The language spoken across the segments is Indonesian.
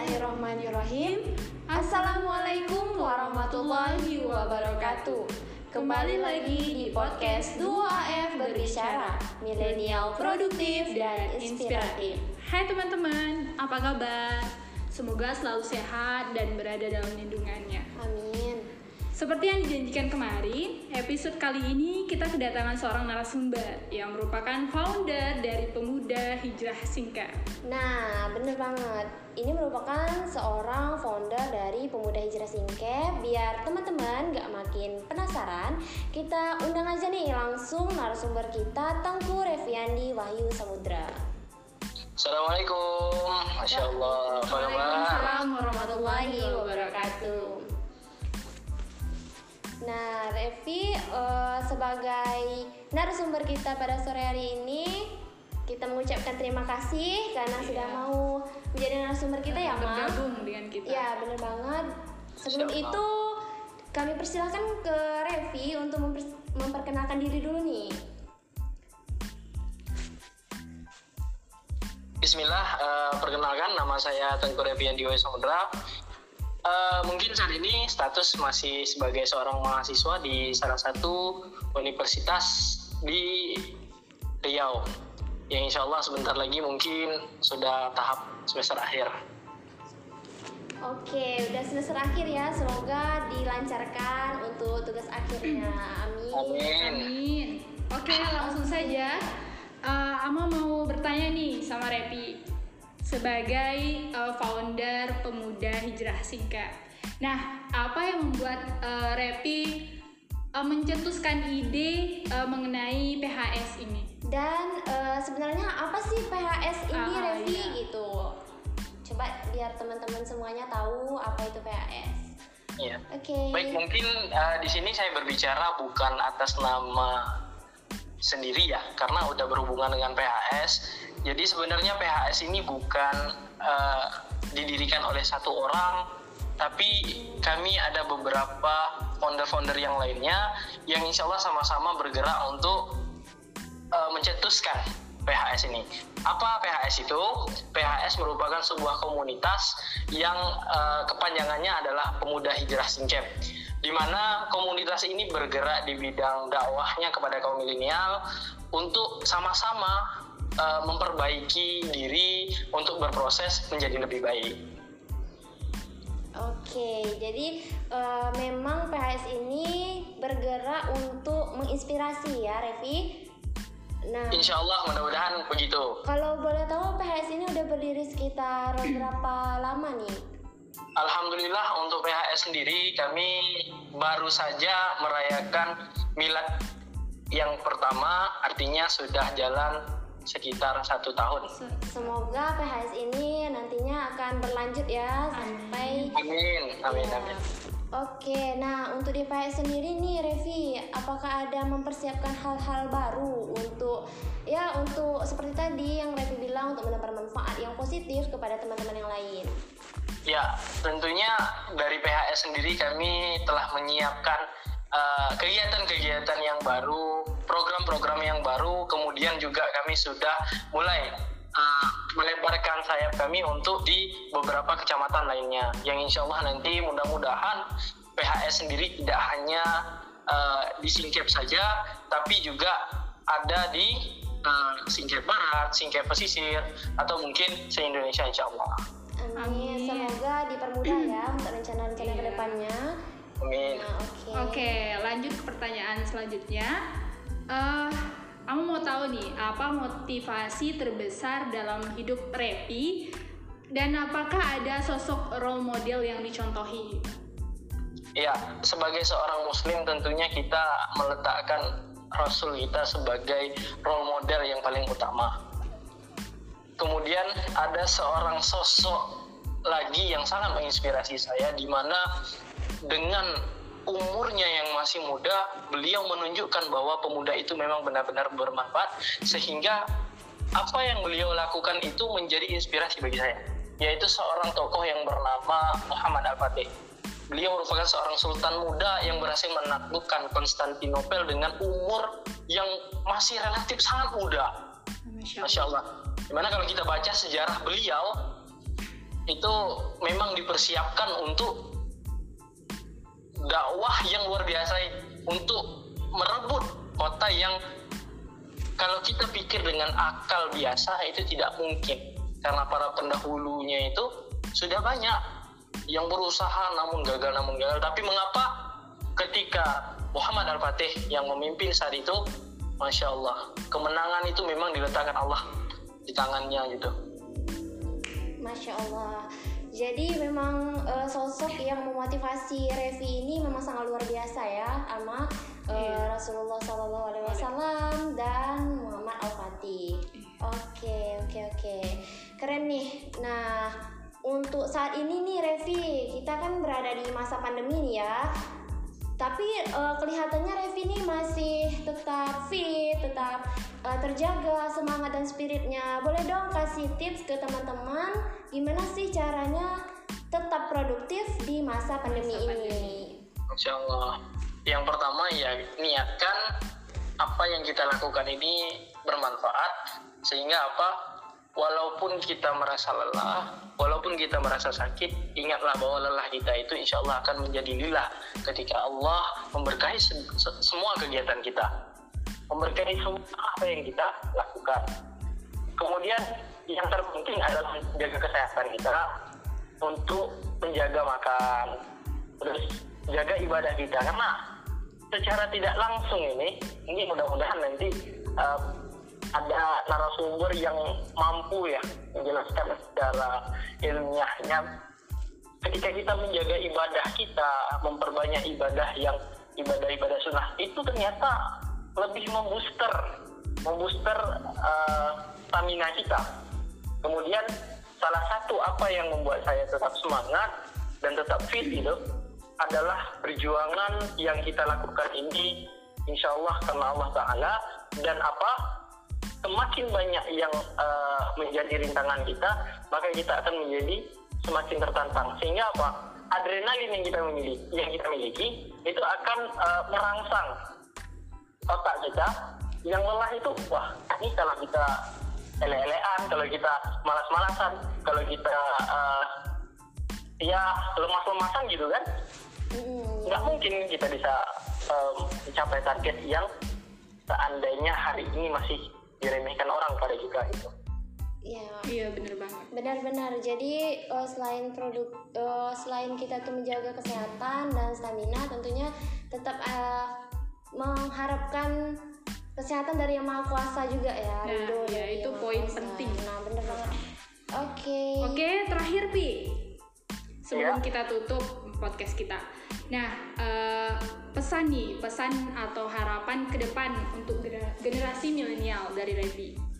Bismillahirrahmanirrahim. Assalamualaikum warahmatullahi wabarakatuh. Kembali lagi di podcast 2AF Berbicara, milenial produktif dan inspiratif. Hai teman-teman, apa kabar? Semoga selalu sehat dan berada dalam lindungannya. Amin. Seperti yang dijanjikan kemarin, episode kali ini kita kedatangan seorang narasumber yang merupakan founder dari Pemuda Hijrah Singkat. Nah, bener banget. Ini merupakan seorang founder dari Pemuda Hijrah Singkep. Biar teman-teman gak makin penasaran, kita undang aja nih langsung narasumber kita, Tengku Reviandi Wahyu Samudra. Assalamualaikum, Masya Allah, apa kabar? Waalaikumsalam warahmatullahi wabarakatuh. Nah, Revi uh, sebagai narasumber kita pada sore hari ini, kita mengucapkan terima kasih karena Iya. sudah mau menjadi narasumber kita ya, Ma. Bergabung dengan kita. Ya, bener banget. Sebelum itu, kami persilahkan ke Revi untuk memper- memperkenalkan diri dulu nih. Bismillah, eh, perkenalkan nama saya Tengku Revian Diwa Samudra. Eh, mungkin saat ini status masih sebagai seorang mahasiswa di salah satu universitas di Riau. Yang insya Allah sebentar lagi mungkin sudah tahap semester akhir. Oke, udah semester akhir ya. Semoga dilancarkan untuk tugas akhirnya. Amin. Amin. Amin. Oke, langsung saja. Eh, Ama mau bertanya nih sama Repi sebagai eh, founder Pemuda Hijrah Singkat. Nah, apa yang membuat eh, Repi eh, mencetuskan ide eh, mengenai PHS ini? Dan eh, sebenarnya apa sih PHS ini, Ah, Revi iya. gitu? Coba biar teman-teman semuanya tahu apa itu PHS. Iya. Oke. Baik, mungkin eh, di sini saya berbicara bukan atas nama sendiri ya, karena udah berhubungan dengan PHS. Jadi sebenarnya PHS ini bukan eh, didirikan oleh satu orang, tapi kami ada beberapa founder-founder yang lainnya yang insya Allah sama-sama bergerak untuk eh, mencetuskan PHS ini. Apa PHS itu? PHS merupakan sebuah komunitas yang eh, kepanjangannya adalah Pemuda Hijrah Singkep. Di mana komunitas ini bergerak di bidang dakwahnya kepada kaum milenial untuk sama-sama eh, memperbaiki diri untuk berproses menjadi lebih baik. Oke, jadi eh, memang PHS ini bergerak untuk menginspirasi ya, Revi. Nah, Insya Allah mudah-mudahan begitu. kalau boleh tahu PHS ini udah berdiri sekitar berapa lama nih? Alhamdulillah untuk PHS sendiri kami baru saja merayakan milad yang pertama artinya sudah jalan sekitar satu tahun. Se- Semoga PHS ini nantinya akan berlanjut ya sampai Amin, amin, Ya. amin. Oke, nah untuk di PHS sendiri nih Revi, apakah ada mempersiapkan hal-hal baru untuk ya untuk seperti tadi yang Revi bilang untuk mendapat manfaat yang positif kepada teman-teman yang lain? Ya, tentunya dari PHS sendiri kami telah menyiapkan uh, kegiatan-kegiatan yang baru, program-program yang baru, kemudian juga kami sudah mulai uh, melebarkan sayap kami untuk di beberapa kecamatan lainnya. Yang insya Allah nanti mudah-mudahan PHS sendiri tidak hanya uh, di Singkep saja, tapi juga ada di uh, Singkep Barat, Singkep Pesisir, atau mungkin se-Indonesia insya Allah. Amin. Amin. Semoga dipermudah ya untuk rencana-rencana Iya. ke depannya. Amin. Nah, oke. Oke, lanjut ke pertanyaan selanjutnya. Eh, kamu mau tahu nih apa motivasi terbesar dalam hidup Repi dan apakah ada sosok role model yang dicontohi? Ya, sebagai seorang muslim tentunya kita meletakkan Rasul kita sebagai role model yang paling utama. Kemudian ada seorang sosok lagi yang sangat menginspirasi saya di mana dengan umurnya yang masih muda, beliau menunjukkan bahwa pemuda itu memang benar-benar bermanfaat sehingga apa yang beliau lakukan itu menjadi inspirasi bagi saya, yaitu seorang tokoh yang bernama Muhammad Al-Fatih. Beliau merupakan seorang sultan muda yang berhasil menaklukkan Konstantinopel dengan umur yang masih relatif sangat muda. Masya Allah. Di mana kalau kita baca sejarah beliau, itu memang dipersiapkan untuk dakwah yang luar biasa untuk merebut kota yang kalau kita pikir dengan akal biasa itu tidak mungkin. Karena para pendahulunya itu sudah banyak yang berusaha namun gagal namun gagal. Tapi mengapa ketika Muhammad Al-Fatih yang memimpin saat itu Masya Allah kemenangan itu memang diletakkan Allah di tangannya gitu Masya Allah jadi memang uh, sosok yang memotivasi Revi ini memang sangat luar biasa ya sama uh, iya. Rasulullah Shallallahu Alaihi Wasallam dan Muhammad Al Fatih. Iya. Oke oke oke keren nih. Nah untuk saat ini nih Revi kita kan berada di masa pandemi nih ya. Tapi uh, kelihatannya Revi ini masih tetap fit, tetap uh, terjaga semangat dan spiritnya. Boleh dong kasih tips ke teman-teman gimana sih caranya tetap produktif di masa pandemi masa ini? Insya Allah. Yang pertama ya niatkan apa yang kita lakukan ini bermanfaat sehingga apa walaupun kita merasa lelah, walaupun kita merasa sakit, ingatlah bahwa lelah kita itu insya Allah akan menjadi lillah ketika Allah memberkahi se semua kegiatan kita memberkahi semua apa yang kita lakukan. Kemudian yang terpenting adalah menjaga kesehatan kita untuk menjaga makan, terus jaga ibadah kita karena secara tidak langsung ini, ini mudah-mudahan nanti uh, ada narasumber yang mampu ya menjelaskan secara ilmiahnya ketika kita menjaga ibadah kita memperbanyak ibadah yang ibadah-ibadah sunnah itu ternyata lebih membooster membooster uh, stamina kita. Kemudian salah satu apa yang membuat saya tetap semangat dan tetap fit itu adalah perjuangan yang kita lakukan ini insya Allah karena Allah Ta'ala. Dan apa? Semakin banyak yang uh, menjadi rintangan kita maka kita akan menjadi semakin tertantang. Sehingga apa? Adrenalin yang kita miliki yang kita miliki itu akan uh, merangsang otak kita yang lelah itu wah ini kalau kita ele-elean kalau kita malas-malasan kalau kita uh, ya lemas-lemasan gitu kan hmm. nggak mungkin kita bisa um, mencapai target yang seandainya hari ini masih diremehkan orang pada kita itu Iya, iya benar banget. Benar-benar. Jadi uh, selain produk, uh, selain kita tuh menjaga kesehatan dan stamina, tentunya tetap uh, mengharapkan kesehatan dari yang maha kuasa juga ya nah, Ridho ya itu poin penting. Nah bener banget. Oke. Okay. oke okay, terakhir pi. Sebelum ya. kita tutup podcast kita. Nah uh, pesan nih pesan atau harapan ke depan untuk generasi milenial dari Revi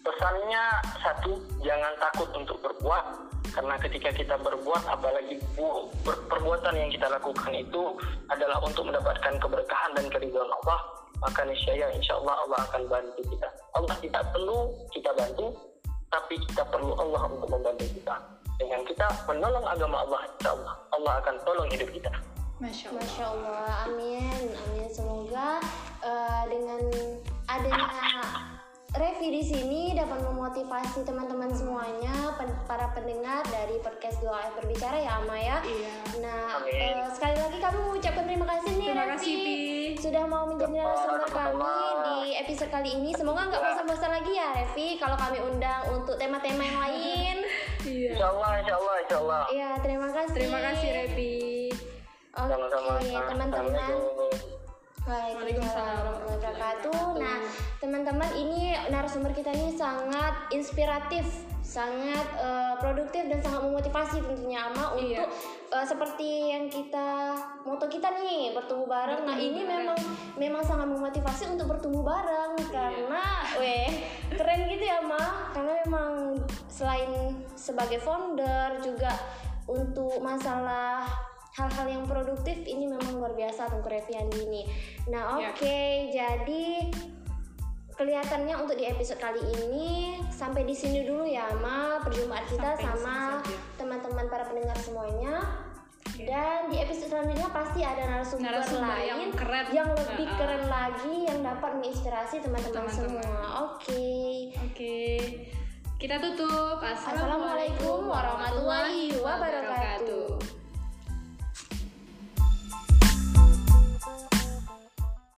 pesannya satu jangan takut untuk berbuat karena ketika kita berbuat apalagi perbuatan yang kita lakukan itu adalah untuk mendapatkan keberkahan dan keridhaan Allah maka niscaya insya Allah Allah akan bantu kita. Allah tidak perlu kita bantu tapi kita perlu Allah untuk membantu kita. Dengan kita menolong agama Allah insya Allah Allah akan tolong hidup kita. Masya Allah. Masya Allah, amin, amin. Semoga uh, dengan adanya Revi di sini dapat memotivasi teman-teman semuanya, pen para pendengar dari podcast Doa Ayat Berbicara ya, Ama ya. Iya. Nah, uh, sekali lagi kami mengucapkan terima kasih nih terima Revi kasih, sudah mau menjadi narasumber kami di episode kali ini. Semoga nggak bosan-bosan lagi ya, Revi, kalau kami undang untuk tema-tema yang lain. iya. Insya Allah, Insya Allah, Insya Allah. Iya, terima kasih. Terima kasih, Revi. Oke, okay, teman-teman. Waalaikumsalam warahmatullahi wabarakatuh. Nah, teman-teman ini narasumber kita ini sangat inspiratif, sangat uh, produktif dan sangat memotivasi tentunya Ama iya. untuk uh, seperti yang kita moto kita nih bertumbuh bareng. Nah, ini memang memang sangat memotivasi untuk bertumbuh bareng iya. karena weh keren gitu ya Ma. Karena memang selain sebagai founder juga untuk masalah hal-hal yang produktif ini memang luar biasa untuk Revian ini. Nah, ya. oke, okay, yeah. jadi kelihatannya untuk di episode kali ini sampai di sini dulu ya, Ma. Perjumpaan kita sampai sama teman-teman para pendengar semuanya. Dan di episode selanjutnya pasti ada narasumber, narasumber lain yang, keren. yang lebih uh, keren lagi yang dapat menginspirasi teman-teman semua. Oke. Okay. Oke. Okay. Kita tutup. Assalamualaikum